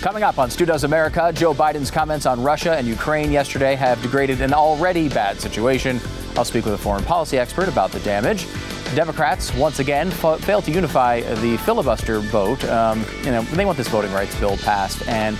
Coming up on Stu Does America, Joe Biden's comments on Russia and Ukraine yesterday have degraded an already bad situation. I'll speak with a foreign policy expert about the damage. Democrats once again failed to unify the filibuster vote. Um, you know, they want this voting rights bill passed, and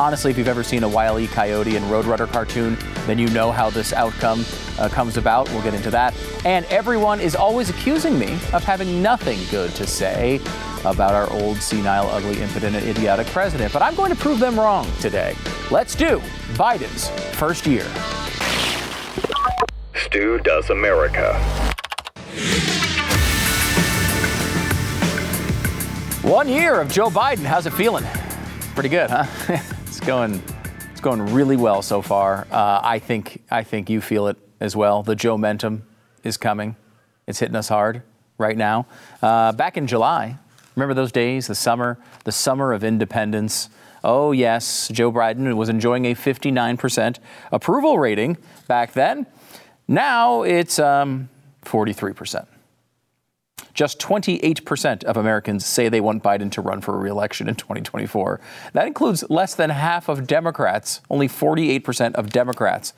honestly, if you've ever seen a Wile E. Coyote and Roadrunner cartoon, then you know how this outcome uh, comes about. We'll get into that. And everyone is always accusing me of having nothing good to say about our old, senile, ugly, impotent, and idiotic president. But I'm going to prove them wrong today. Let's do Biden's first year. Stu Does America. One year of Joe Biden. How's it feeling? Pretty good, huh? it's going, it's going really well so far. Uh, I think, I think you feel it as well. The Joe momentum is coming. It's hitting us hard right now. Uh, back in July, remember those days, the summer, the summer of independence. Oh yes, Joe Biden was enjoying a 59% approval rating back then. Now it's um, 43%. Just 28% of Americans say they want Biden to run for re-election in 2024. That includes less than half of Democrats, only 48% of Democrats.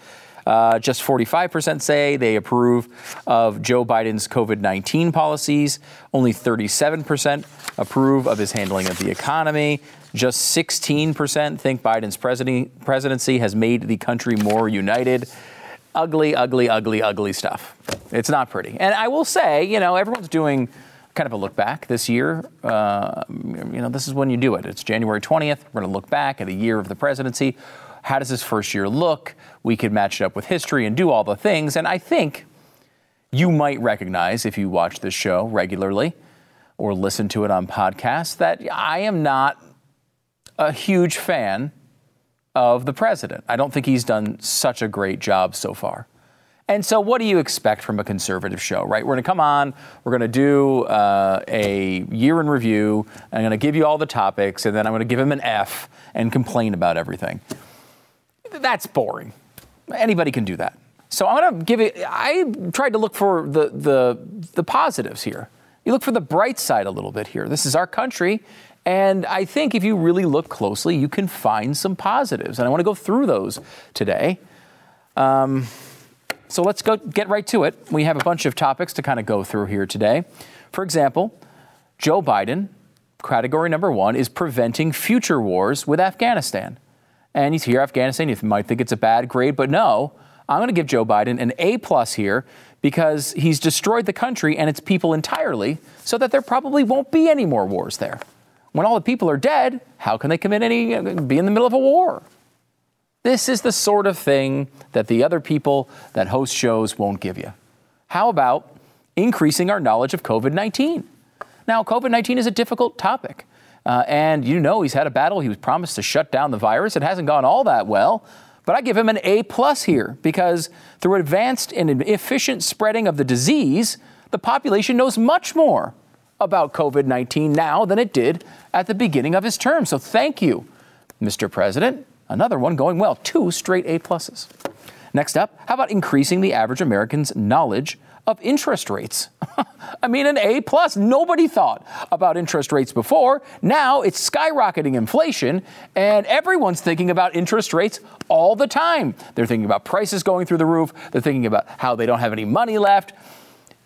Uh, just 45% say they approve of Joe Biden's COVID 19 policies. Only 37% approve of his handling of the economy. Just 16% think Biden's presidency has made the country more united ugly, ugly, ugly, ugly stuff. It's not pretty. And I will say, you know, everyone's doing kind of a look back this year. Uh, you know, this is when you do it. It's January 20th. We're going to look back at a year of the presidency. How does this first year look? We could match it up with history and do all the things. And I think you might recognize if you watch this show regularly or listen to it on podcasts that I am not a huge fan of the president. I don't think he's done such a great job so far. And so, what do you expect from a conservative show, right? We're going to come on, we're going to do uh, a year in review, I'm going to give you all the topics, and then I'm going to give him an F and complain about everything. That's boring. Anybody can do that. So, I'm going to give it, I tried to look for the, the, the positives here. You look for the bright side a little bit here. This is our country, and I think if you really look closely, you can find some positives. And I want to go through those today. Um, so let's go get right to it. We have a bunch of topics to kind of go through here today. For example, Joe Biden, category number one, is preventing future wars with Afghanistan. And you hear Afghanistan, you might think it's a bad grade, but no, I'm going to give Joe Biden an A plus here because he's destroyed the country and its people entirely so that there probably won't be any more wars there. When all the people are dead, how can they commit any, be in the middle of a war? This is the sort of thing that the other people that host shows won't give you. How about increasing our knowledge of COVID 19? Now, COVID 19 is a difficult topic. Uh, and you know he's had a battle. He was promised to shut down the virus. It hasn't gone all that well. But I give him an A plus here because through advanced and efficient spreading of the disease, the population knows much more about COVID 19 now than it did at the beginning of his term. So thank you, Mr. President. Another one going well, two straight A pluses. Next up, how about increasing the average American's knowledge of interest rates? I mean, an A plus. Nobody thought about interest rates before. Now it's skyrocketing inflation, and everyone's thinking about interest rates all the time. They're thinking about prices going through the roof, they're thinking about how they don't have any money left.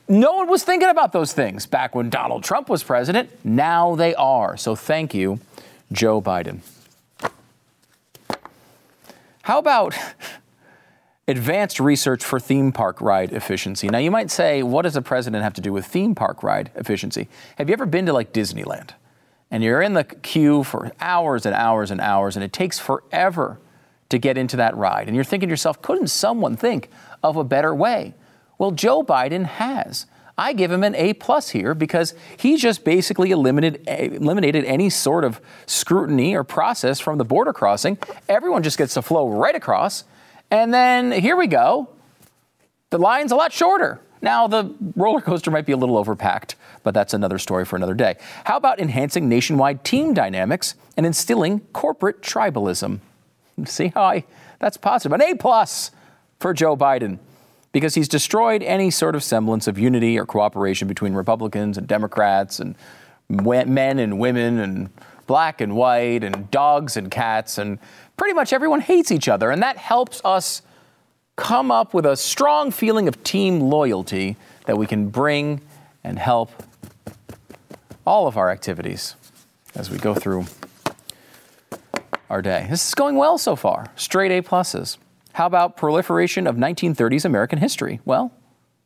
No one was thinking about those things back when Donald Trump was president. Now they are. So thank you, Joe Biden. How about advanced research for theme park ride efficiency? Now, you might say, what does a president have to do with theme park ride efficiency? Have you ever been to like Disneyland? And you're in the queue for hours and hours and hours, and it takes forever to get into that ride. And you're thinking to yourself, couldn't someone think of a better way? Well, Joe Biden has. I give him an A plus here because he just basically eliminated eliminated any sort of scrutiny or process from the border crossing. Everyone just gets to flow right across, and then here we go. The line's a lot shorter. Now the roller coaster might be a little overpacked, but that's another story for another day. How about enhancing nationwide team dynamics and instilling corporate tribalism? See how I that's positive. An A plus for Joe Biden because he's destroyed any sort of semblance of unity or cooperation between Republicans and Democrats and men and women and black and white and dogs and cats, and pretty much everyone hates each other. And that helps us come up with a strong feeling of team loyalty that we can bring and help all of our activities as we go through our day. This is going well so far. Straight A pluses. How about proliferation of 1930s American history? Well,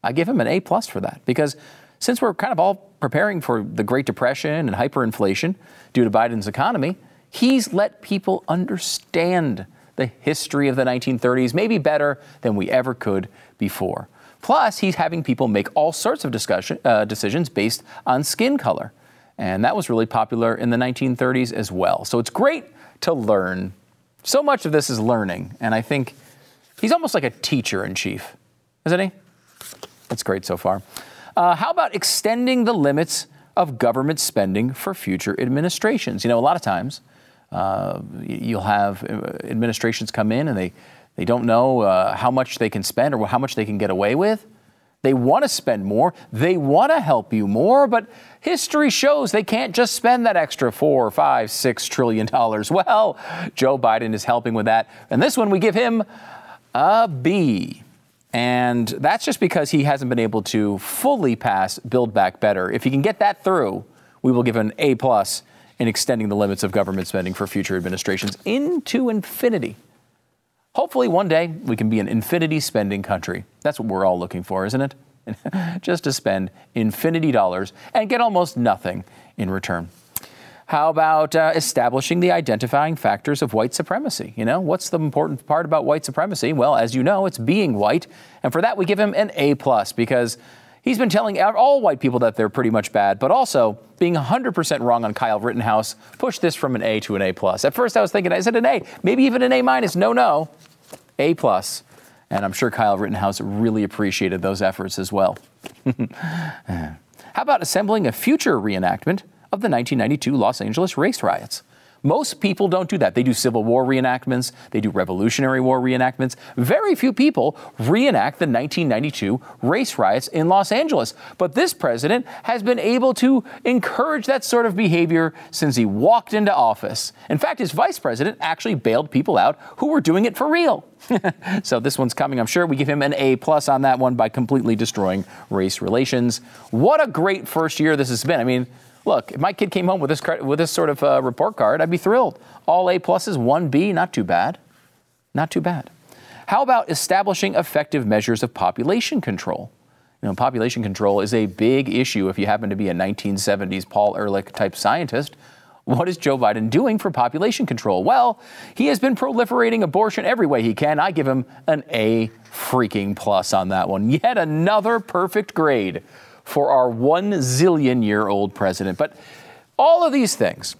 I give him an A plus for that because since we're kind of all preparing for the Great Depression and hyperinflation due to Biden's economy, he's let people understand the history of the 1930s maybe better than we ever could before. Plus, he's having people make all sorts of discussion, uh, decisions based on skin color. And that was really popular in the 1930s as well. So it's great to learn. So much of this is learning. And I think he's almost like a teacher in chief, isn't he? That's great so far. Uh, how about extending the limits of government spending for future administrations? You know, a lot of times uh, you'll have uh, administrations come in and they, they don't know uh, how much they can spend or how much they can get away with. They want to spend more. They want to help you more, but history shows they can't just spend that extra four, five, six trillion dollars. Well, Joe Biden is helping with that. And this one, we give him a B. And that's just because he hasn't been able to fully pass Build Back Better. If he can get that through, we will give an A plus in extending the limits of government spending for future administrations into infinity. Hopefully, one day we can be an infinity spending country. That's what we're all looking for, isn't it? just to spend infinity dollars and get almost nothing in return. How about uh, establishing the identifying factors of white supremacy? You know, what's the important part about white supremacy? Well, as you know, it's being white, and for that we give him an A plus because he's been telling all white people that they're pretty much bad, but also being 100% wrong on Kyle Rittenhouse pushed this from an A to an A plus. At first, I was thinking, I said an A, maybe even an A minus. No, no, A plus. And I'm sure Kyle Rittenhouse really appreciated those efforts as well. How about assembling a future reenactment of the 1992 Los Angeles race riots. Most people don't do that. They do Civil War reenactments, they do Revolutionary War reenactments. Very few people reenact the 1992 race riots in Los Angeles. But this president has been able to encourage that sort of behavior since he walked into office. In fact, his vice president actually bailed people out who were doing it for real. so this one's coming, I'm sure. We give him an A plus on that one by completely destroying race relations. What a great first year this has been. I mean, Look, if my kid came home with this with this sort of uh, report card, I'd be thrilled. All A pluses, one B, not too bad, not too bad. How about establishing effective measures of population control? You know, population control is a big issue if you happen to be a 1970s Paul Ehrlich type scientist. What is Joe Biden doing for population control? Well, he has been proliferating abortion every way he can. I give him an A freaking plus on that one. Yet another perfect grade for our one zillion year old president. But all of these things,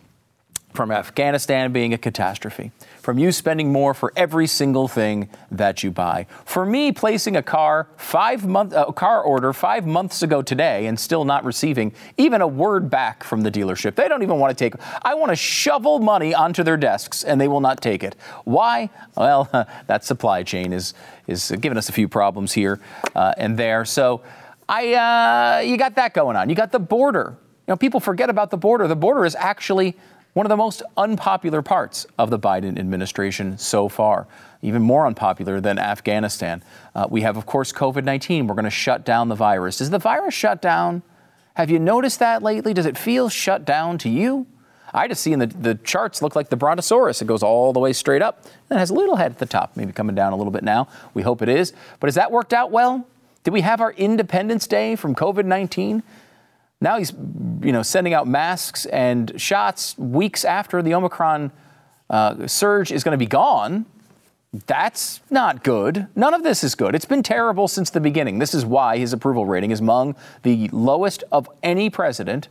from Afghanistan being a catastrophe, from you spending more for every single thing that you buy, for me placing a car five month a car order five months ago today and still not receiving even a word back from the dealership. They don't even want to take. I want to shovel money onto their desks and they will not take it. Why? Well, that supply chain is is giving us a few problems here uh, and there. So. I, uh, you got that going on. You got the border. You know, people forget about the border. The border is actually one of the most unpopular parts of the Biden administration so far, even more unpopular than Afghanistan. Uh, we have, of course, COVID 19. We're going to shut down the virus. Is the virus shut down? Have you noticed that lately? Does it feel shut down to you? I just see in the, the charts look like the Brontosaurus. It goes all the way straight up and it has a little head at the top, maybe coming down a little bit now. We hope it is. But has that worked out well? Did we have our Independence Day from COVID 19? Now he's, you know, sending out masks and shots weeks after the Omicron uh, surge is going to be gone. That's not good. None of this is good. It's been terrible since the beginning. This is why his approval rating is among the lowest of any president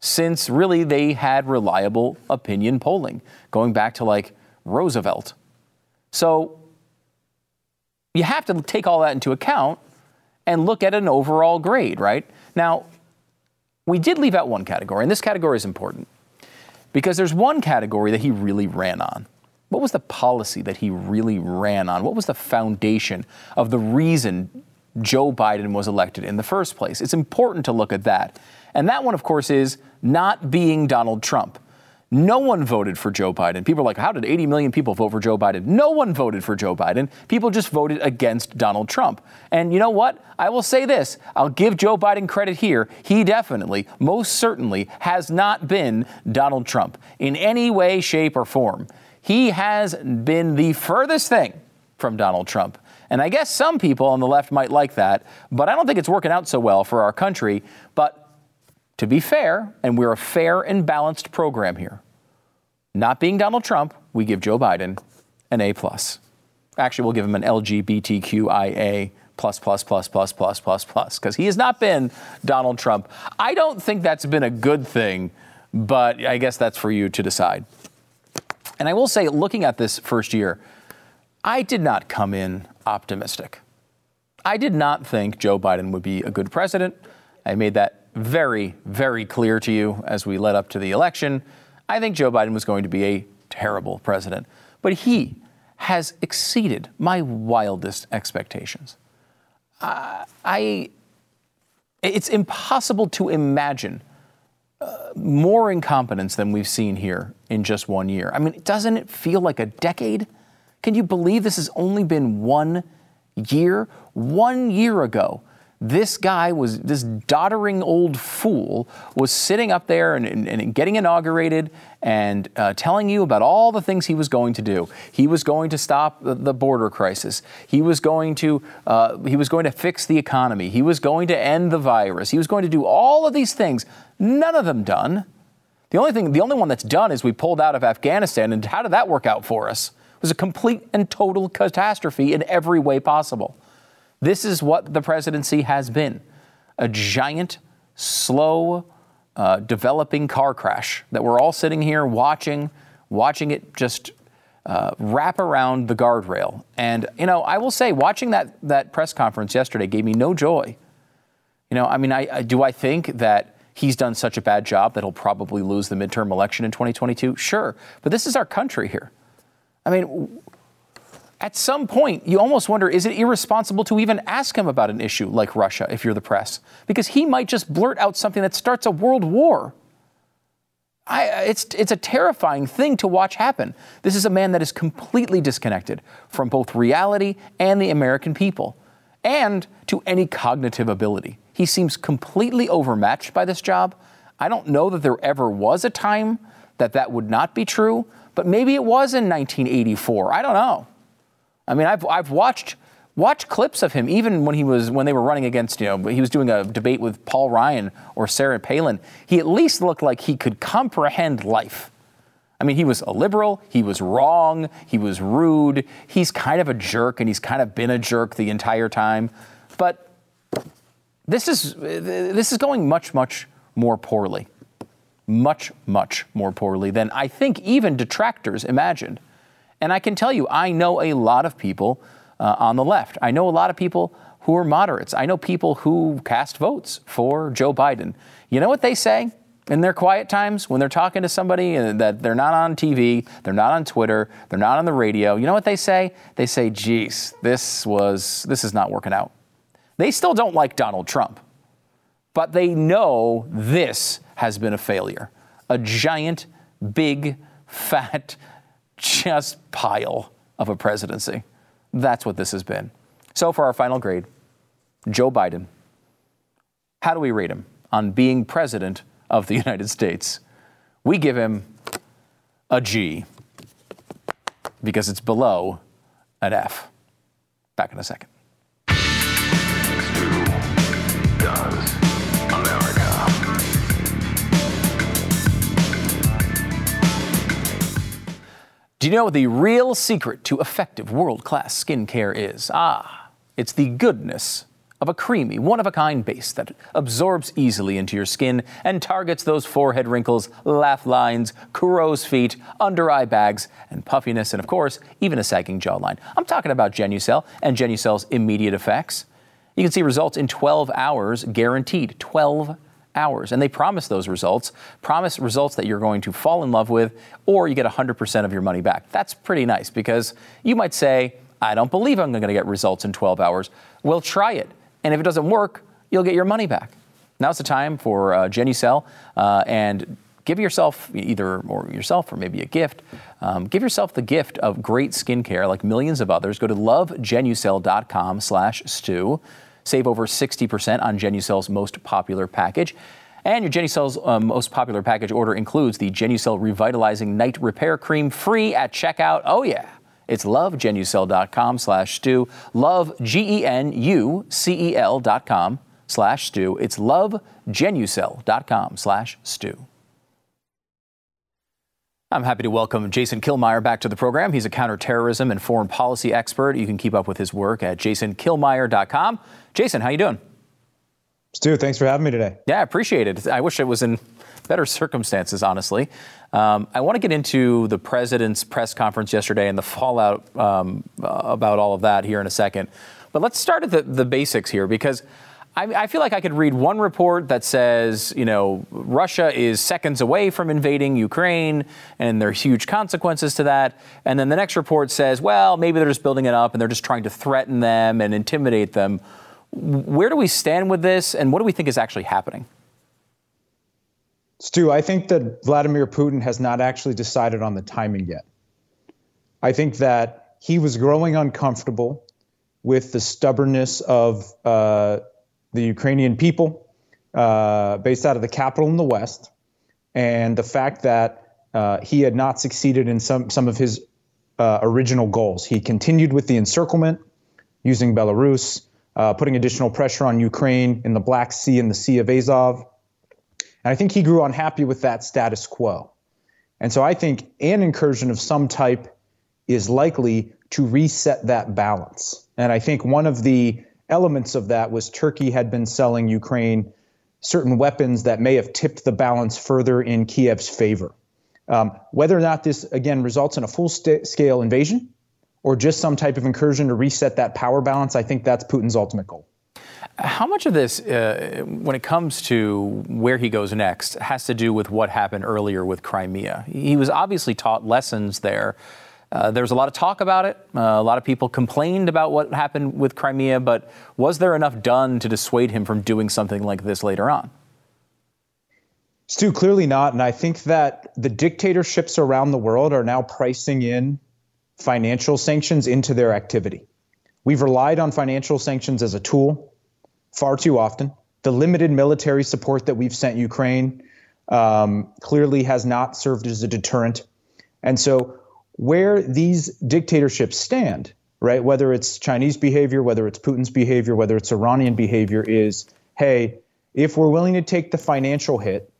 since really they had reliable opinion polling, going back to like Roosevelt. So you have to take all that into account and look at an overall grade, right? Now, we did leave out one category, and this category is important because there's one category that he really ran on. What was the policy that he really ran on? What was the foundation of the reason Joe Biden was elected in the first place? It's important to look at that. And that one, of course, is not being Donald Trump. No one voted for Joe Biden. People are like, how did 80 million people vote for Joe Biden? No one voted for Joe Biden. People just voted against Donald Trump. And you know what? I will say this I'll give Joe Biden credit here. He definitely, most certainly, has not been Donald Trump in any way, shape, or form. He has been the furthest thing from Donald Trump. And I guess some people on the left might like that, but I don't think it's working out so well for our country. But to be fair, and we're a fair and balanced program here, not being Donald Trump, we give Joe Biden an A plus. Actually, we'll give him an LGBTQIA plus plus plus plus plus plus plus because he has not been Donald Trump. I don't think that's been a good thing, but I guess that's for you to decide. And I will say, looking at this first year, I did not come in optimistic. I did not think Joe Biden would be a good president. I made that very, very clear to you as we led up to the election. I think Joe Biden was going to be a terrible president. But he has exceeded my wildest expectations. Uh, I, it's impossible to imagine uh, more incompetence than we've seen here in just one year. I mean, doesn't it feel like a decade? Can you believe this has only been one year? One year ago, this guy was, this doddering old fool was sitting up there and, and, and getting inaugurated and uh, telling you about all the things he was going to do. He was going to stop the, the border crisis. He was going to, uh, he was going to fix the economy. He was going to end the virus. He was going to do all of these things. None of them done. The only thing, the only one that's done is we pulled out of Afghanistan. And how did that work out for us? It was a complete and total catastrophe in every way possible. This is what the presidency has been a giant, slow, uh, developing car crash that we're all sitting here watching, watching it just uh, wrap around the guardrail. And, you know, I will say, watching that, that press conference yesterday gave me no joy. You know, I mean, I, I, do I think that he's done such a bad job that he'll probably lose the midterm election in 2022? Sure. But this is our country here. I mean, at some point, you almost wonder is it irresponsible to even ask him about an issue like Russia if you're the press? Because he might just blurt out something that starts a world war. I, it's, it's a terrifying thing to watch happen. This is a man that is completely disconnected from both reality and the American people, and to any cognitive ability. He seems completely overmatched by this job. I don't know that there ever was a time that that would not be true, but maybe it was in 1984. I don't know. I mean, I've, I've watched watched clips of him even when he was when they were running against you know he was doing a debate with Paul Ryan or Sarah Palin. He at least looked like he could comprehend life. I mean, he was a liberal, he was wrong, he was rude, he's kind of a jerk, and he's kind of been a jerk the entire time. But this is this is going much, much more poorly. Much, much more poorly than I think even detractors imagined. And I can tell you, I know a lot of people uh, on the left. I know a lot of people who are moderates. I know people who cast votes for Joe Biden. You know what they say in their quiet times when they're talking to somebody that they're not on TV, they're not on Twitter, they're not on the radio? You know what they say? They say, geez, this was, this is not working out. They still don't like Donald Trump, but they know this has been a failure. A giant, big, fat, just pile of a presidency. That's what this has been. So, for our final grade, Joe Biden. How do we rate him on being president of the United States? We give him a G because it's below an F. Back in a second. Do you know what the real secret to effective world class skincare is? Ah, it's the goodness of a creamy, one of a kind base that absorbs easily into your skin and targets those forehead wrinkles, laugh lines, crow's feet, under eye bags, and puffiness, and of course, even a sagging jawline. I'm talking about Genucel and Genucel's immediate effects. You can see results in 12 hours guaranteed. 12 hours. And they promise those results, promise results that you're going to fall in love with, or you get 100% of your money back. That's pretty nice because you might say, I don't believe I'm going to get results in 12 hours. Well, try it. And if it doesn't work, you'll get your money back. Now's the time for uh, Genucel uh, and give yourself either or yourself or maybe a gift. Um, give yourself the gift of great skincare like millions of others. Go to lovegenucel.com slash stu. Save over 60% on Genucel's most popular package. And your Genucel's um, most popular package order includes the Genucel Revitalizing Night Repair Cream free at checkout. Oh yeah. It's lovegenucel.com slash stu. Love, G-E-N-U-C-E-L dot com slash stu. It's lovegenucel.com slash stu. I'm happy to welcome Jason Killmeyer back to the program. He's a counterterrorism and foreign policy expert. You can keep up with his work at jasonkillmeyer.com. Jason, how you doing? Stu, thanks for having me today. Yeah, I appreciate it. I wish it was in better circumstances, honestly. Um, I want to get into the president's press conference yesterday and the fallout um, about all of that here in a second. But let's start at the, the basics here because I, I, feel like I could read one report that says, you know, Russia is seconds away from invading Ukraine and there are huge consequences to that. And then the next report says, well, maybe they're just building it up and they're just trying to threaten them and intimidate them. Where do we stand with this and what do we think is actually happening? Stu, I think that Vladimir Putin has not actually decided on the timing yet. I think that he was growing uncomfortable with the stubbornness of uh, the Ukrainian people uh, based out of the capital in the West, and the fact that uh, he had not succeeded in some, some of his uh, original goals. He continued with the encirclement using Belarus, uh, putting additional pressure on Ukraine in the Black Sea and the Sea of Azov. And I think he grew unhappy with that status quo. And so I think an incursion of some type is likely to reset that balance. And I think one of the elements of that was Turkey had been selling Ukraine certain weapons that may have tipped the balance further in Kiev's favor. Um, whether or not this, again, results in a full st- scale invasion or just some type of incursion to reset that power balance, I think that's Putin's ultimate goal. How much of this, uh, when it comes to where he goes next, has to do with what happened earlier with Crimea? He was obviously taught lessons there. Uh, there was a lot of talk about it. Uh, a lot of people complained about what happened with Crimea, but was there enough done to dissuade him from doing something like this later on? Stu, clearly not. And I think that the dictatorships around the world are now pricing in financial sanctions into their activity. We've relied on financial sanctions as a tool far too often. The limited military support that we've sent Ukraine um, clearly has not served as a deterrent. And so, where these dictatorships stand, right, whether it's Chinese behavior, whether it's Putin's behavior, whether it's Iranian behavior, is hey, if we're willing to take the financial hit,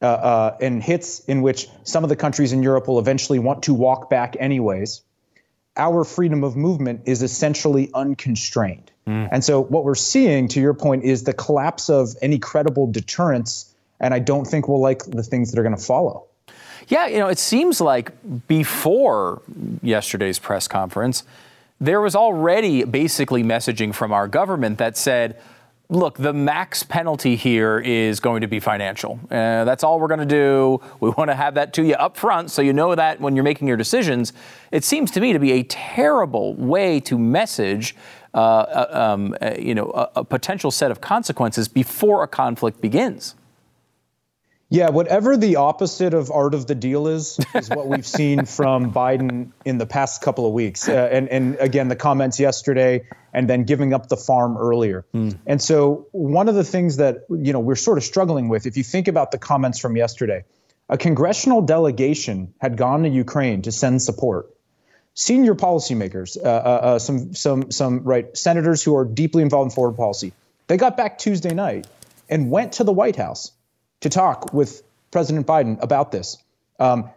uh, uh, and hits in which some of the countries in Europe will eventually want to walk back anyways, our freedom of movement is essentially unconstrained. Mm. And so, what we're seeing, to your point, is the collapse of any credible deterrence. And I don't think we'll like the things that are going to follow. Yeah, you know, it seems like before yesterday's press conference, there was already basically messaging from our government that said, look, the max penalty here is going to be financial. Uh, that's all we're going to do. We want to have that to you up front so you know that when you're making your decisions. It seems to me to be a terrible way to message. Uh, uh um, uh, you know, a, a potential set of consequences before a conflict begins. Yeah, whatever the opposite of art of the deal is, is what we've seen from Biden in the past couple of weeks. Uh, and, and again, the comments yesterday and then giving up the farm earlier. Mm. And so one of the things that, you know, we're sort of struggling with, if you think about the comments from yesterday, a congressional delegation had gone to Ukraine to send support. Senior policymakers, uh, uh, uh some, some, some, right, senators who are deeply involved in foreign policy, they got back Tuesday night and went to the White House to talk with President Biden about this. Um,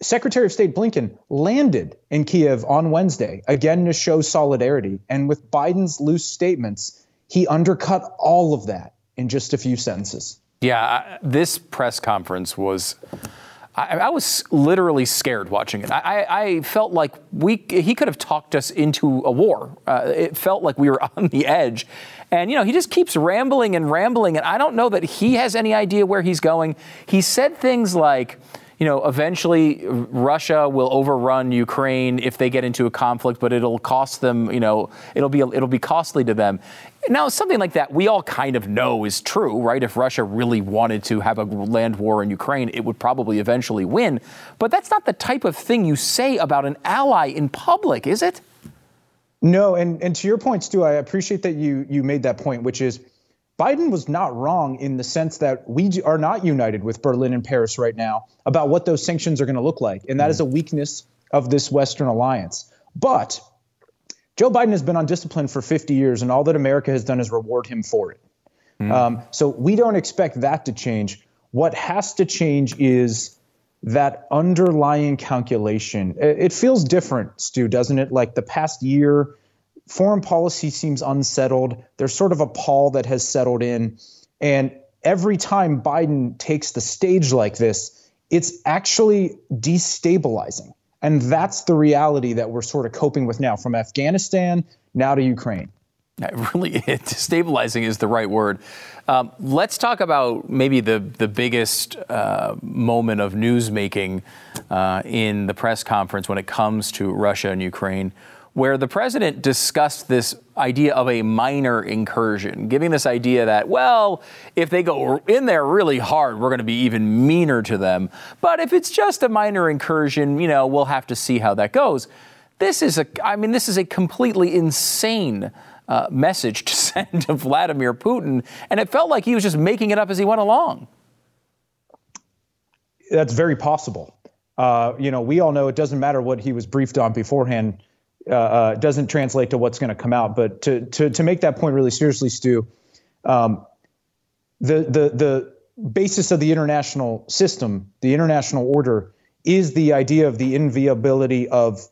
Secretary of State Blinken landed in Kiev on Wednesday, again to show solidarity. And with Biden's loose statements, he undercut all of that in just a few sentences. Yeah, this press conference was. I, I was literally scared watching it. I, I, felt like we he could have talked us into a war. Uh, it felt like we were on the edge. And, you know, he just keeps rambling and rambling. And I don't know that he has any idea where he's going. He said things like, you know, eventually Russia will overrun Ukraine if they get into a conflict, but it'll cost them, you know, it'll be it'll be costly to them. Now, something like that, we all kind of know is true, right? If Russia really wanted to have a land war in Ukraine, it would probably eventually win. But that's not the type of thing you say about an ally in public, is it? No, and and to your point, Stu, I appreciate that you you made that point, which is Biden was not wrong in the sense that we are not united with Berlin and Paris right now about what those sanctions are going to look like. And that mm. is a weakness of this Western alliance. But Joe Biden has been on discipline for 50 years, and all that America has done is reward him for it. Mm. Um, so we don't expect that to change. What has to change is that underlying calculation. It feels different, Stu, doesn't it? Like the past year, foreign policy seems unsettled. There's sort of a pall that has settled in. And every time Biden takes the stage like this, it's actually destabilizing. And that's the reality that we're sort of coping with now from Afghanistan now to Ukraine. It really, stabilizing is the right word. Um, let's talk about maybe the the biggest uh, moment of news making uh, in the press conference when it comes to Russia and Ukraine where the president discussed this idea of a minor incursion, giving this idea that, well, if they go in there really hard, we're going to be even meaner to them. But if it's just a minor incursion, you know, we'll have to see how that goes. This is a, I mean, this is a completely insane uh, message to send to Vladimir Putin, and it felt like he was just making it up as he went along. That's very possible. Uh, you know, we all know it doesn't matter what he was briefed on beforehand uh, uh, doesn't translate to what's going to come out. But to, to, to make that point really seriously, Stu, um, the, the, the basis of the international system, the international order, is the idea of the inviolability of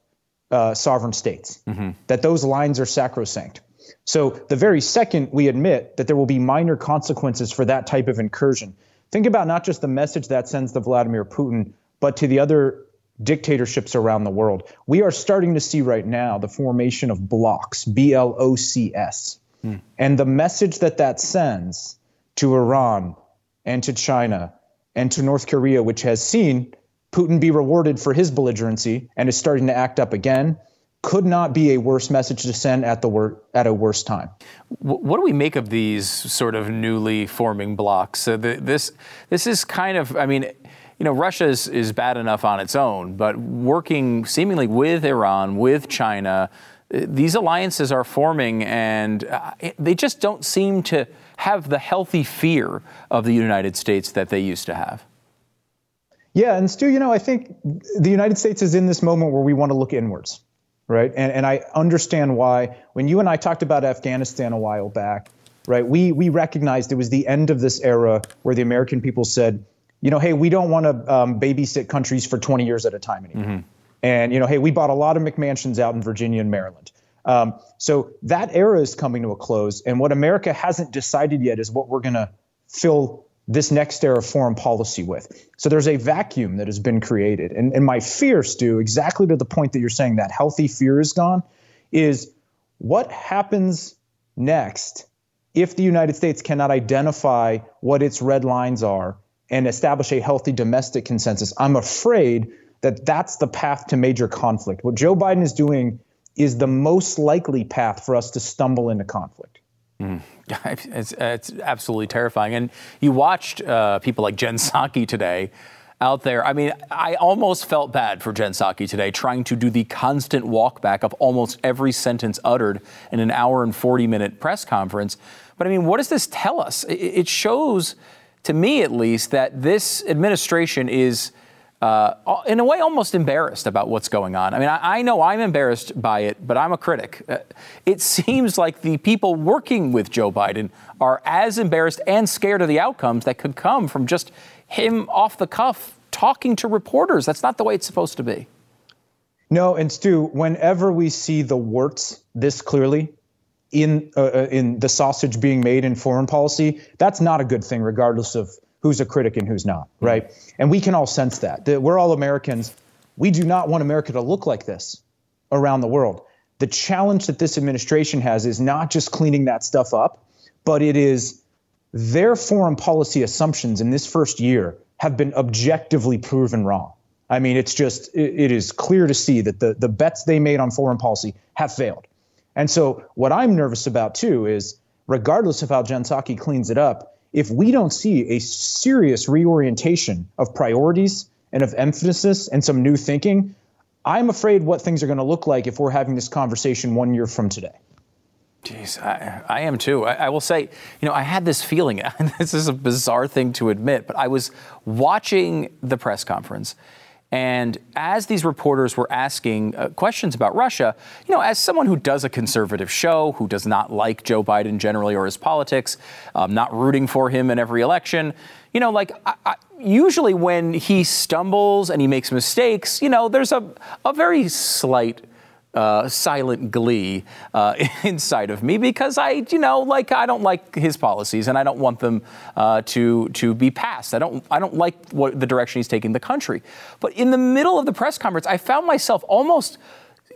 uh, sovereign states, mm-hmm. that those lines are sacrosanct. So the very second we admit that there will be minor consequences for that type of incursion, think about not just the message that sends to Vladimir Putin, but to the other dictatorships around the world. We are starting to see right now the formation of blocs, B L O C S. Hmm. And the message that that sends to Iran and to China and to North Korea, which has seen Putin be rewarded for his belligerency and is starting to act up again, could not be a worse message to send at the wor- at a worse time. What do we make of these sort of newly forming blocs? So the, this this is kind of, I mean, you know, Russia is, is bad enough on its own, but working seemingly with Iran, with China, these alliances are forming, and uh, they just don't seem to have the healthy fear of the United States that they used to have. Yeah, and Stu, you know, I think the United States is in this moment where we want to look inwards, right? And, and I understand why. When you and I talked about Afghanistan a while back, right, we, we recognized it was the end of this era where the American people said, you know, hey, we don't want to um, babysit countries for 20 years at a time anymore. Mm-hmm. And, you know, hey, we bought a lot of McMansions out in Virginia and Maryland. Um, so that era is coming to a close. And what America hasn't decided yet is what we're going to fill this next era of foreign policy with. So there's a vacuum that has been created. And, and my fear, Stu, exactly to the point that you're saying that healthy fear is gone, is what happens next if the United States cannot identify what its red lines are and establish a healthy domestic consensus. I'm afraid that that's the path to major conflict. What Joe Biden is doing is the most likely path for us to stumble into conflict. Mm. It's, it's, absolutely terrifying. And you watched uh, people like Jen Psaki today out there. I mean, I almost felt bad for Jen Psaki today, trying to do the constant walkback of almost every sentence uttered in an hour and 40 minute press conference. But I mean, what does this tell us? It shows to me at least, that this administration is. Uh, in a way, almost embarrassed about what's going on. I mean, I, I know I'm embarrassed by it, but I'm a critic. Uh, it seems like the people working with Joe Biden are as embarrassed and scared of the outcomes that could come from just him off the cuff talking to reporters. That's not the way it's supposed to be. No, and Stu, whenever we see the warts this clearly, in uh, uh, in the sausage being made in foreign policy, that's not a good thing, regardless of who's a critic and who's not, mm-hmm. right? And we can all sense that. that we're all Americans. We do not want America to look like this around the world. The challenge that this administration has is not just cleaning that stuff up, but it is their foreign policy assumptions in this first year have been objectively proven wrong. I mean, it's just, it, it is clear to see that the, the bets they made on foreign policy have failed. And so, what I'm nervous about too is, regardless of how Jen Psaki cleans it up, if we don't see a serious reorientation of priorities and of emphasis and some new thinking, I'm afraid what things are going to look like if we're having this conversation one year from today. Jeez, I, I am too. I, I, will say, you know, I had this feeling, this is a bizarre thing to admit, but I was watching the press conference. And as these reporters were asking uh, questions about Russia, you know, as someone who does a conservative show, who does not like Joe Biden generally or his politics, um, not rooting for him in every election, you know, like I, I, usually when he stumbles and he makes mistakes, you know, there's a, a very slight uh, silent glee uh, inside of me because I, you know, like I don't like his policies and I don't want them uh, to to be passed. I don't I don't like what the direction he's taking the country. But in the middle of the press conference, I found myself almost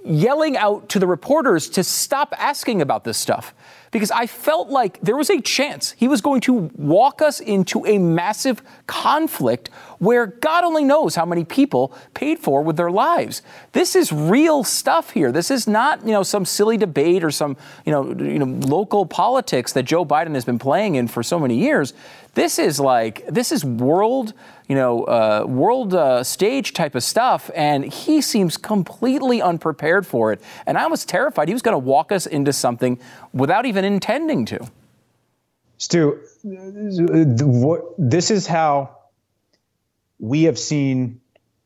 yelling out to the reporters to stop asking about this stuff because I felt like there was a chance he was going to walk us into a massive conflict where God only knows how many people paid for with their lives. This is real stuff here. This is not, you know, some silly debate or some, you know, you know, local politics that Joe Biden has been playing in for so many years. This is like this is world, you know, uh, world uh, stage type of stuff, and he seems completely unprepared for it. And I was terrified he was going to walk us into something without even intending to. Stu, this is how we have seen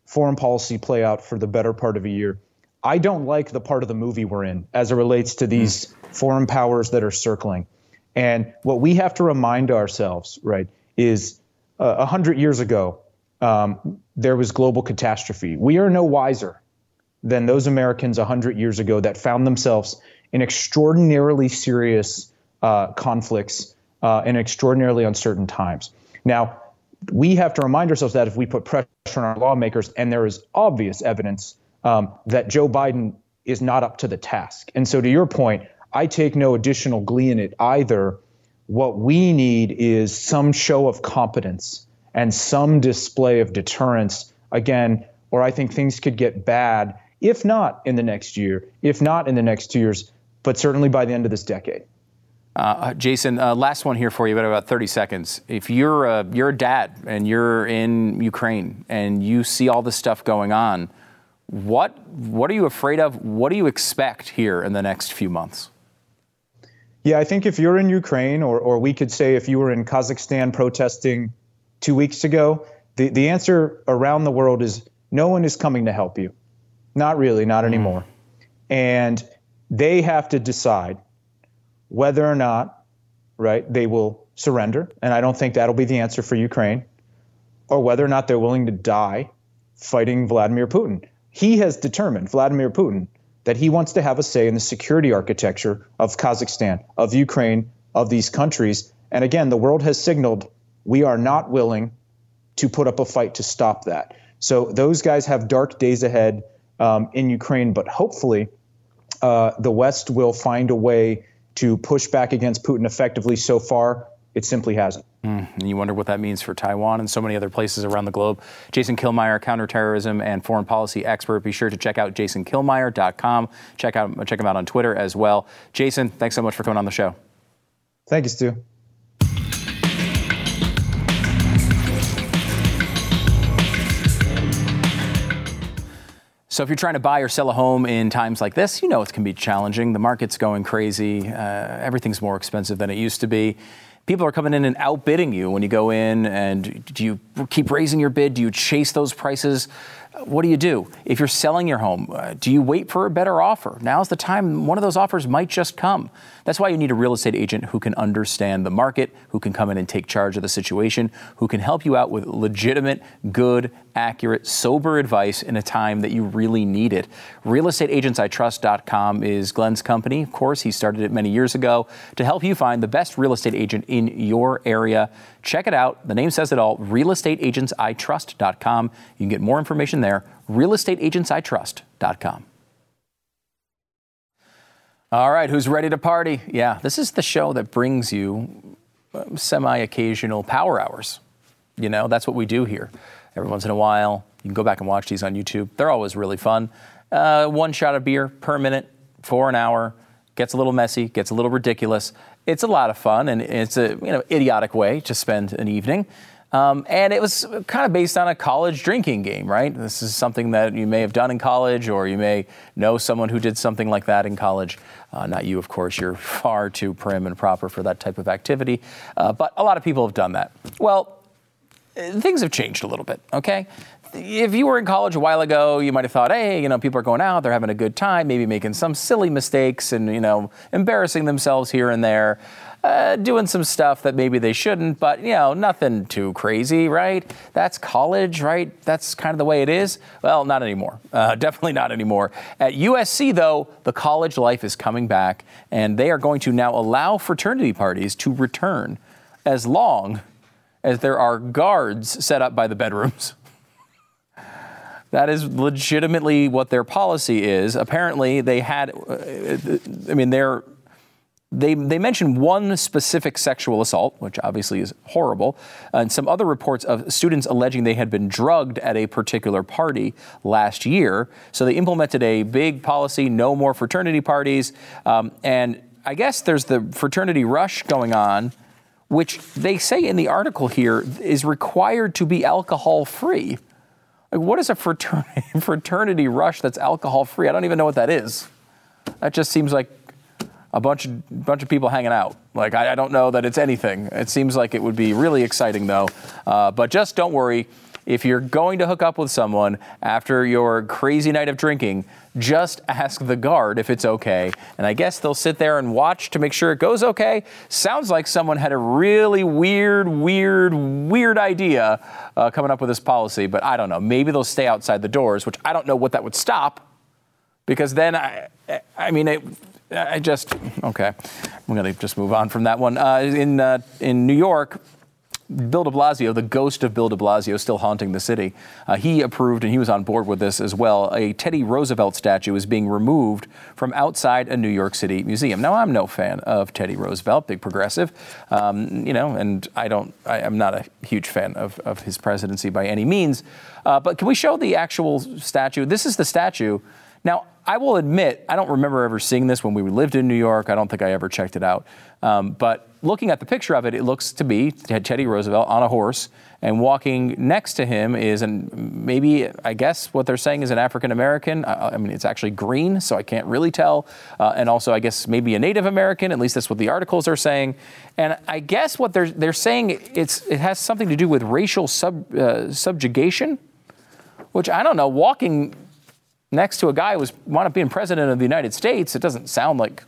foreign policy play out for the better part of a year. I don't like the part of the movie we're in as it relates to these mm. foreign powers that are circling. And what we have to remind ourselves, right, is uh, a uh, hundred years ago, um, there was global catastrophe. We are no wiser than those Americans a hundred years ago that found themselves in extraordinarily serious uh, conflicts uh, in extraordinarily uncertain times. Now, we have to remind ourselves that if we put pressure on our lawmakers, and there is obvious evidence um, that Joe Biden is not up to the task. And so, to your point, I take no additional glee in it either. What we need is some show of competence and some display of deterrence, again, or I think things could get bad, if not in the next year, if not in the next two years, but certainly by the end of this decade. Uh, uh Jason, uh, last one here for you, but about 30 seconds. If you're a, you're a dad and you're in Ukraine and you see all this stuff going on, what what are you afraid of? What do you expect here in the next few months? Yeah, I think if you're in Ukraine, or, or we could say if you were in Kazakhstan protesting two weeks ago, the, the answer around the world is no one is coming to help you. Not really, not mm. anymore. And they have to decide whether or not, right, they will surrender. And I don't think that'll be the answer for Ukraine, or whether or not they're willing to die fighting Vladimir Putin. He has determined, Vladimir Putin, that he wants to have a say in the security architecture of Kazakhstan, of Ukraine, of these countries. And again, the world has signaled we are not willing to put up a fight to stop that. So those guys have dark days ahead um, in Ukraine, but hopefully uh, the West will find a way to push back against Putin effectively. So far, it simply hasn't. Mm, and you wonder what that means for Taiwan and so many other places around the globe. Jason Killmeyer, counterterrorism and foreign policy expert. Be sure to check out jasonkillmeyer.com. Check out check him out on Twitter as well. Jason, thanks so much for coming on the show. Thank you, Stu. So if you're trying to buy or sell a home in times like this, you know it can be challenging. The market's going crazy. Uh, everything's more expensive than it used to be people are coming in and outbidding you when you go in and do you keep raising your bid? Do you chase those prices what do you do if you're selling your home uh, do you wait for a better offer now's the time one of those offers might just come that's why you need a real estate agent who can understand the market who can come in and take charge of the situation who can help you out with legitimate good accurate, sober advice in a time that you really need it. RealestateAgentsITrust.com is Glenn's company. Of course, he started it many years ago to help you find the best real estate agent in your area. Check it out. The name says it all. RealestateAgentsITrust.com. You can get more information there. RealestateAgentsITrust.com. All right, who's ready to party? Yeah, this is the show that brings you um, semi occasional power hours You know, that's what we do here. Every once in a while, you can go back and watch these on YouTube. They're always really fun. Uh, one shot of beer per minute for an hour. Gets a little messy, gets a little ridiculous. It's a lot of fun, and it's a you know idiotic way to spend an evening. Um, and it was kind of based on a college drinking game, right? This is something that you may have done in college, or you may know someone who did something like that in college. Uh, not you, of course. You're far too prim and proper for that type of activity. Uh, but a lot of people have done that. Well, things have changed a little bit, okay? If you were in college a while ago, you might have thought, hey, you know, people are going out, they're having a good time, maybe making some silly mistakes and, you know, embarrassing themselves here and there. Uh, doing some stuff that maybe they shouldn't, but you know, nothing too crazy, right? That's college, right? That's kind of the way it is. Well, not anymore. Uh, definitely not anymore. At USC, though, the college life is coming back, and they are going to now allow fraternity parties to return as long as there are guards set up by the bedrooms. That is legitimately what their policy is. Apparently, they had, uh, I mean, they're they, they mentioned one specific sexual assault, which obviously is horrible, and some other reports of students alleging they had been drugged at a particular party last year. So they implemented a big policy no more fraternity parties. Um, and I guess there's the fraternity rush going on, which they say in the article here is required to be alcohol free. Like, what is a fraternity, fraternity rush that's alcohol free? I don't even know what that is. That just seems like a bunch of bunch of people hanging out. Like I, I, don't know that it's anything. It seems like it would be really exciting though. Uh, but just don't worry. If you're going to hook up with someone after your crazy night of drinking, just ask the guard if it's okay. And I guess they'll sit there and watch to make sure it goes okay. Sounds like someone had a really weird, weird, weird idea uh, coming up with this policy, but I don't know. Maybe they'll stay outside the doors, which I don't know what that would stop because then I, I mean, it, I just okay. I'm going to just move on from that one. Uh, in uh, in New York, Bill de Blasio, the ghost of Bill de Blasio, still haunting the city. Uh, he approved, and he was on board with this as well. A Teddy Roosevelt statue is being removed from outside a New York City museum. Now, I'm no fan of Teddy Roosevelt, big progressive, um, you know, and I don't, I, am not a huge fan of, of his presidency by any means. Uh, but can we show the actual statue? This is the statue. Now, I will admit, I don't remember ever seeing this when we lived in New York. I don't think I ever checked it out. Um, but looking at the picture of it, it looks to be Teddy Roosevelt on a horse, and walking next to him is, and maybe I guess what they're saying is an African American. I, I, mean, it's actually green, so I can't really tell. Uh, and also, I guess maybe a Native American. At least that's what the articles are saying. And I guess what they're they're saying it's it has something to do with racial sub, uh, subjugation, which I don't know. Walking next to a guy who was wound up being president of the United States, it doesn't sound like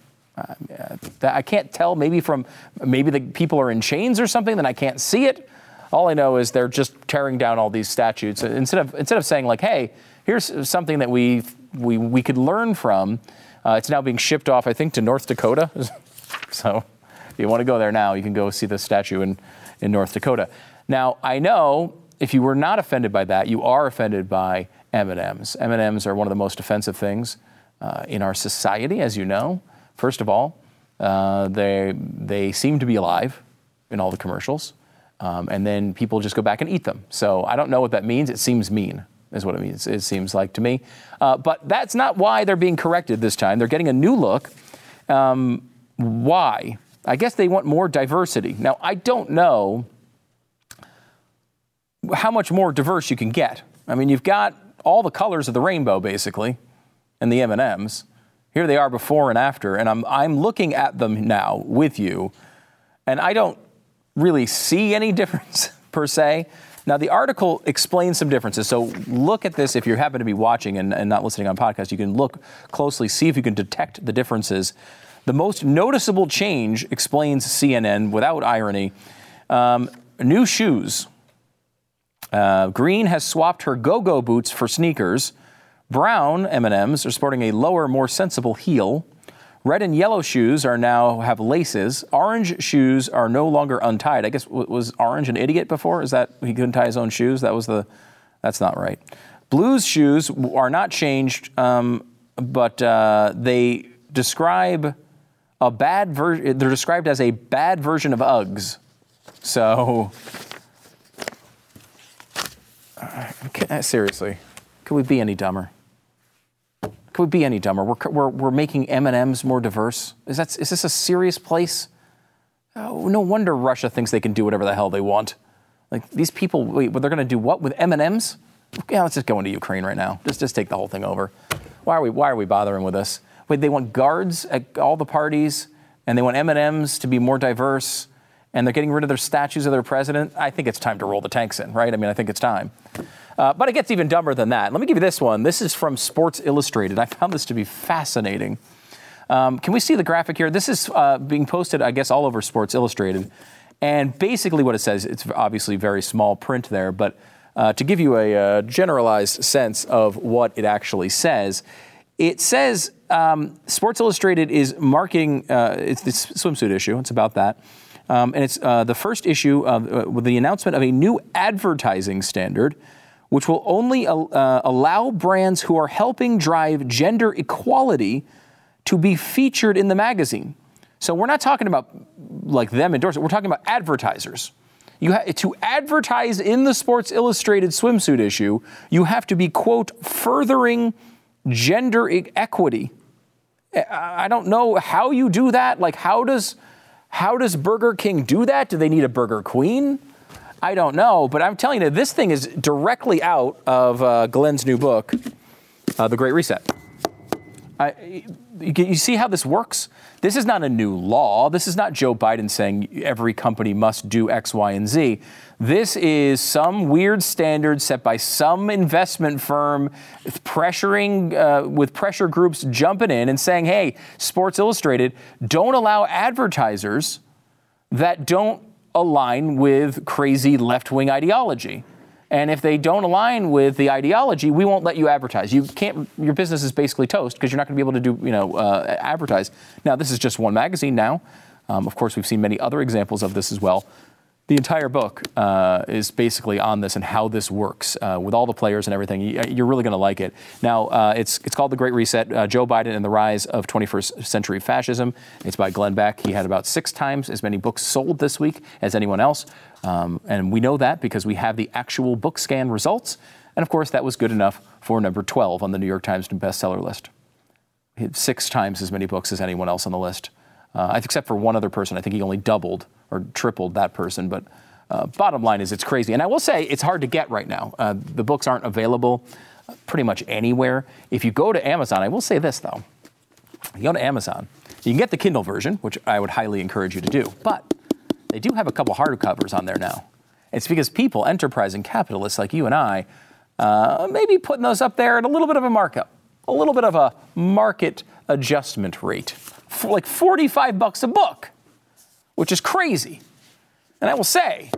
I can't tell. Maybe from maybe the people are in chains or something, then I can't see it. All I know is they're just tearing down all these statutes instead of instead of saying like, hey, here's something that we we we could learn from. Uh, it's now being shipped off, I think, to North Dakota. so, if you want to go there now, you can go see the statue in in North Dakota. Now, I know if you were not offended by that, you are offended by M&Ms. M&Ms are one of the most offensive things uh, in our society, as you know. First of all, uh, they, they seem to be alive in all the commercials. Um, and then people just go back and eat them. So I don't know what that means. It seems mean, is what it means. It seems like to me. Uh, but that's not why they're being corrected this time. They're getting a new look. Um, why? I guess they want more diversity. Now, I don't know how much more diverse you can get. I mean, you've got all the colors of the rainbow basically and the M&Ms. Here they are before and after and I'm I'm looking at them now with you and I don't really see any difference per se. Now, the article explains some differences. So, look at this if you happen to be watching and, and, not listening on podcast. You can look closely, see if you can detect the differences. The most noticeable change, explains CNN without irony, um, new shoes. Uh, Green has swapped her go-go boots for sneakers. Brown M&Ms are sporting a lower, more sensible heel. Red and yellow shoes are now have laces. Orange shoes are no longer untied. I guess was Orange an idiot before? Is that he couldn't tie his own shoes? That was the. That's not right. Blues shoes are not changed, um, but uh, they describe a bad version. They're described as a bad version of Uggs. So Uh, seriously, could we be any dumber? Could we be any dumber? We're, we're, we're making M&Ms more diverse. Is, that, is this a serious place? Oh, no wonder Russia thinks they can do whatever the hell they want. Like these people, wait, they're going to do what with M&Ms? Yeah, let's just go into Ukraine right now. Just, just take the whole thing over. Why are we, why are we bothering with this? Wait, they want guards at all the parties, and they want M&Ms to be more diverse, and they're getting rid of their statues of their president. I think it's time to roll the tanks in, right? I mean, I think it's time. Uh, but it gets even dumber than that. Let me give you this one. This is from Sports Illustrated. I found this to be fascinating. Um, can we see the graphic here? This is uh, being posted, I guess, all over Sports Illustrated. And basically, what it says, it's obviously very small print there, but uh, to give you a, uh, generalized sense of what it actually says, it says um, Sports Illustrated is marketing, uh, it's the swimsuit issue, it's about that. Um, and it's uh, the first issue of, with the announcement of a new advertising standard which will only uh, allow brands who are helping drive gender equality to be featured in the magazine. So we're not talking about like them endorsing, we're talking about advertisers. You ha- to advertise in the Sports Illustrated swimsuit issue, you have to be, quote, furthering gender e- equity. I don't know how you do that. Like, how does, how does Burger King do that? Do they need a Burger Queen? I don't know, but I'm telling you, this thing is directly out of uh, Glenn's new book, uh, The Great Reset. I, you see how this works? This is not a new law. This is not Joe Biden saying every company must do X, Y, and Z. This is some weird standard set by some investment firm pressuring, uh, with pressure groups jumping in and saying, hey, Sports Illustrated, don't allow advertisers that don't align with crazy left wing ideology. And if they don't align with the ideology, we won't let you advertise. You can't. Your business is basically toast because you're not going to be able to do, you know, uh, advertise. Now, this is just one magazine. Now, um, of course, we've seen many other examples of this as well the entire book uh, is basically on this and how this works uh, with all the players and everything. You're really going to like it. Now, uh, it's it's called The Great Reset: uh, Joe Biden and the Rise of 21st Century Fascism. It's by Glenn Beck. He had about six times as many books sold this week as anyone else, um, and we know that because we have the actual book scan results. And of course, that was good enough for number 12 on the New York Times bestseller list. Six times as many books as anyone else on the list, uh, except for one other person. I think he only doubled or tripled that person. But uh, bottom line is, it's crazy. And I will say, it's hard to get right now. Uh, the books aren't available pretty much anywhere. If you go to Amazon, I will say this though. You go to Amazon, you can get the Kindle version, which I would highly encourage you to do. But they do have a couple hardcovers on there now. It's because people, enterprising capitalists like you and I, uh, maybe putting those up there at a little bit of a markup, a little bit of a market adjustment rate, for like 45 bucks a book which is crazy. And I will say,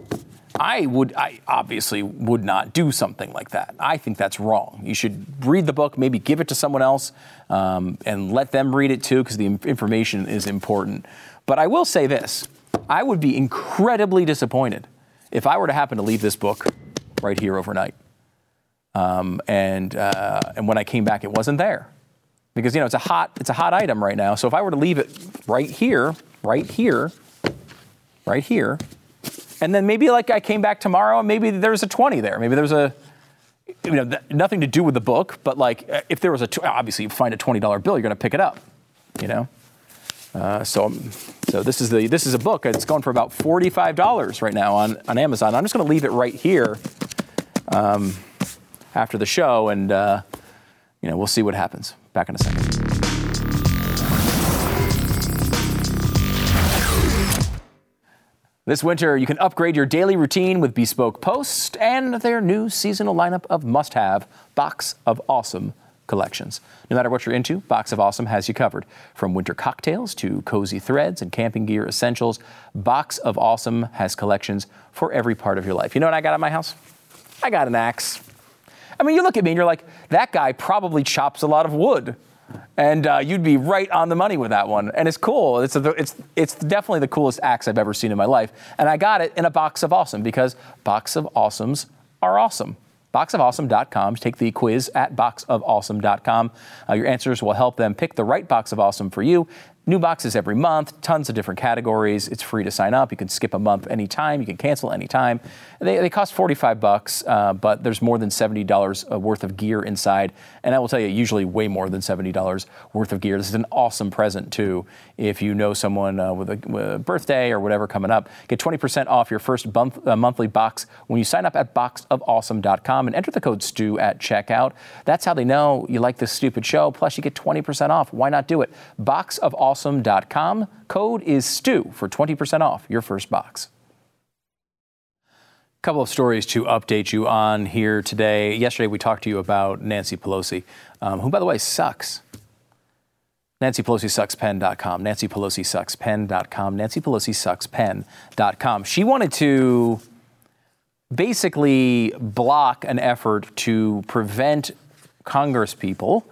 I would, I obviously would not do something like that. I think that's wrong. You should read the book, maybe give it to someone else, um, and let them read it too, because the information is important. But I will say this I would be incredibly disappointed if I were to happen to leave this book right here overnight. Um, and, uh, and when I came back, it wasn't there. Because, you know, it's a hot, it's a hot item right now. So if I were to leave it right here, right here, right here. And then maybe like I came back tomorrow and maybe there's a 20 there. Maybe there's a, you know, th- nothing to do with the book, but like uh, if there was a, t- obviously you find a $20 bill, you're going to pick it up, you know? Uh, so, so this is the this is a book. It's going for about forty five dollars right now on, on Amazon. I'm just going to leave it right here um, after the show, and uh, you know we'll see what happens. Back in a second. This winter, you can upgrade your daily routine with Bespoke Post and their new seasonal lineup of must have Box of Awesome collections. No matter what you're into, Box of Awesome has you covered. From winter cocktails to cozy threads and camping gear essentials, Box of Awesome has collections for every part of your life. You know what I got at my house? I got an axe. I mean, you look at me and you're like, that guy probably chops a lot of wood and uh, you'd be right on the money with that one. And it's cool. It's, a, it's, it's definitely the coolest axe I've ever seen in my life. And I got it in a box of awesome because box of awesomes are awesome. Boxofawesome.com. Take the quiz at boxofawesome.com. Uh, your answers will help them pick the right box of awesome for you. New boxes every month, tons of different categories. It's free to sign up. You can skip a month anytime. You can cancel anytime. They, they cost 45 bucks, uh, but there's more than $70 uh, worth of gear inside. And I will tell you, usually way more than $70 worth of gear. This is an awesome present, too. If you know someone uh, with, a, with, a, birthday or whatever coming up, get 20% off your first month, uh, monthly box when you sign up at boxofawesome.com and enter the code STU at checkout. That's how they know you like this stupid show. Plus, you get 20% off. Why not do it? Boxofawesome.com awesome.com. Code is STU for 20% off your first box. A couple of stories to update you on here today. Yesterday, we talked to you about Nancy Pelosi, um, who, by the way, sucks. Nancy Pelosi sucks pen.com. Nancy Pelosi sucks pen.com. Nancy Pelosi sucks pen.com. She wanted to basically block an effort to prevent Congress people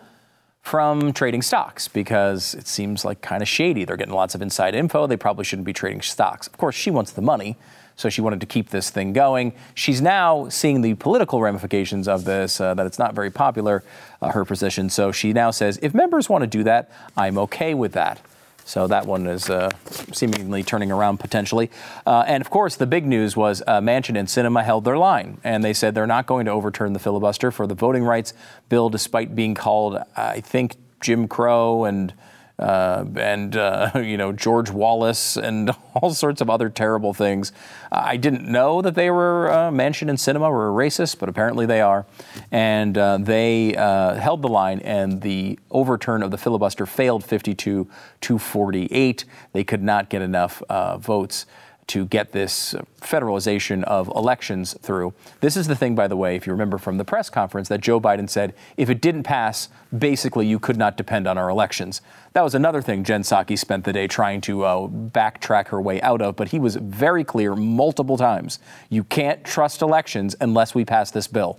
from trading stocks because it seems like kind of shady. They're getting lots of inside info. They probably shouldn't be trading stocks. Of course, she wants the money, so she wanted to keep this thing going. She's now seeing the political ramifications of this, uh, that it's not very popular, uh, her position. So she now says, if members want to do that, I'm okay with that. So that one is uh, seemingly turning around potentially. Uh, and of course, the big news was uh, Manchin and Sinema held their line, and they said they're not going to overturn the filibuster for the voting rights bill, despite being called, I think, Jim Crow and uh, and uh, you know George Wallace and all sorts of other terrible things. I didn't know that they were uh, Manchin and Sinema were racist, but apparently they are, and uh, they uh, held the line. And the overturn of the filibuster failed 52 to 48. They could not get enough uh, votes to get this federalization of elections through. This is the thing, by the way, if you remember from the press conference, that Joe Biden said if it didn't pass, basically you could not depend on our elections. That was another thing Jen Psaki spent the day trying to uh, backtrack her way out of, but he was very clear multiple times you can't trust elections unless we pass this bill.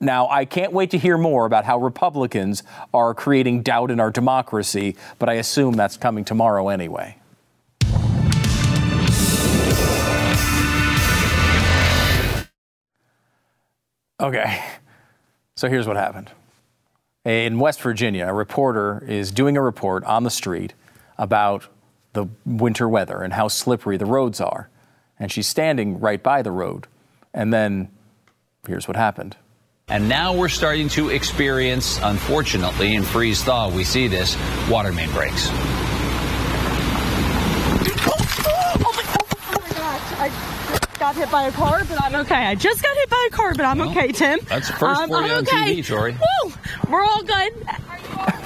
Now, I can't wait to hear more about how Republicans are creating doubt in our democracy, but I assume that's coming tomorrow anyway. Okay, so here's what happened. In West Virginia, a reporter is doing a report on the street about the winter weather and how slippery the roads are. And she's standing right by the road. And then here's what happened. And now we're starting to experience, unfortunately, in freeze thaw, we see this water main breaks. got hit by a car, but I'm okay. I just got hit by a car, but I'm well, okay, Tim. That's the first um, for you on okay. TV, Tori. Woo! We're all good.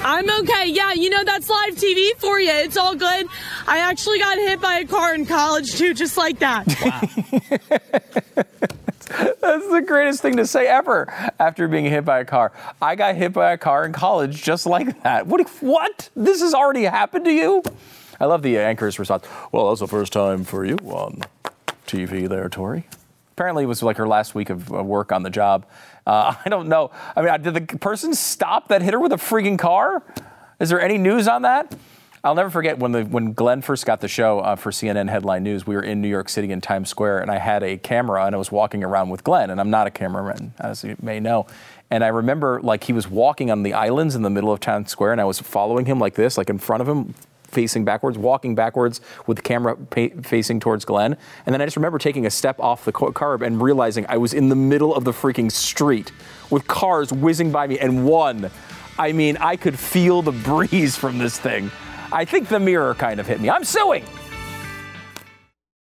I'm okay. Yeah, you know that's live TV for you. It's all good. I actually got hit by a car in college too, just like that. Wow. That's the greatest thing to say ever after being hit by a car. I got hit by a car in college just like that. What? What? This has already happened to you? I love the anchor's response. Well, that's the first time for you on TV there, Tori. Apparently, it was like her last week of work on the job. Uh, I don't know. I mean, did the person stop that hit her with a freaking car? Is there any news on that? I'll never forget when the when Glenn first got the show uh, for CNN Headline News. We were in New York City in Times Square, and I had a camera, and I was walking around with Glenn, and I'm not a cameraman, as you may know. And I remember like he was walking on the islands in the middle of Times Square, and I was following him like this, like in front of him, facing backwards, walking backwards with the camera pa- facing towards Glenn. And then I just remember taking a step off the curb and realizing I was in the middle of the freaking street with cars whizzing by me. And one, I mean, I could feel the breeze from this thing. I think the mirror kind of hit me. I'm suing.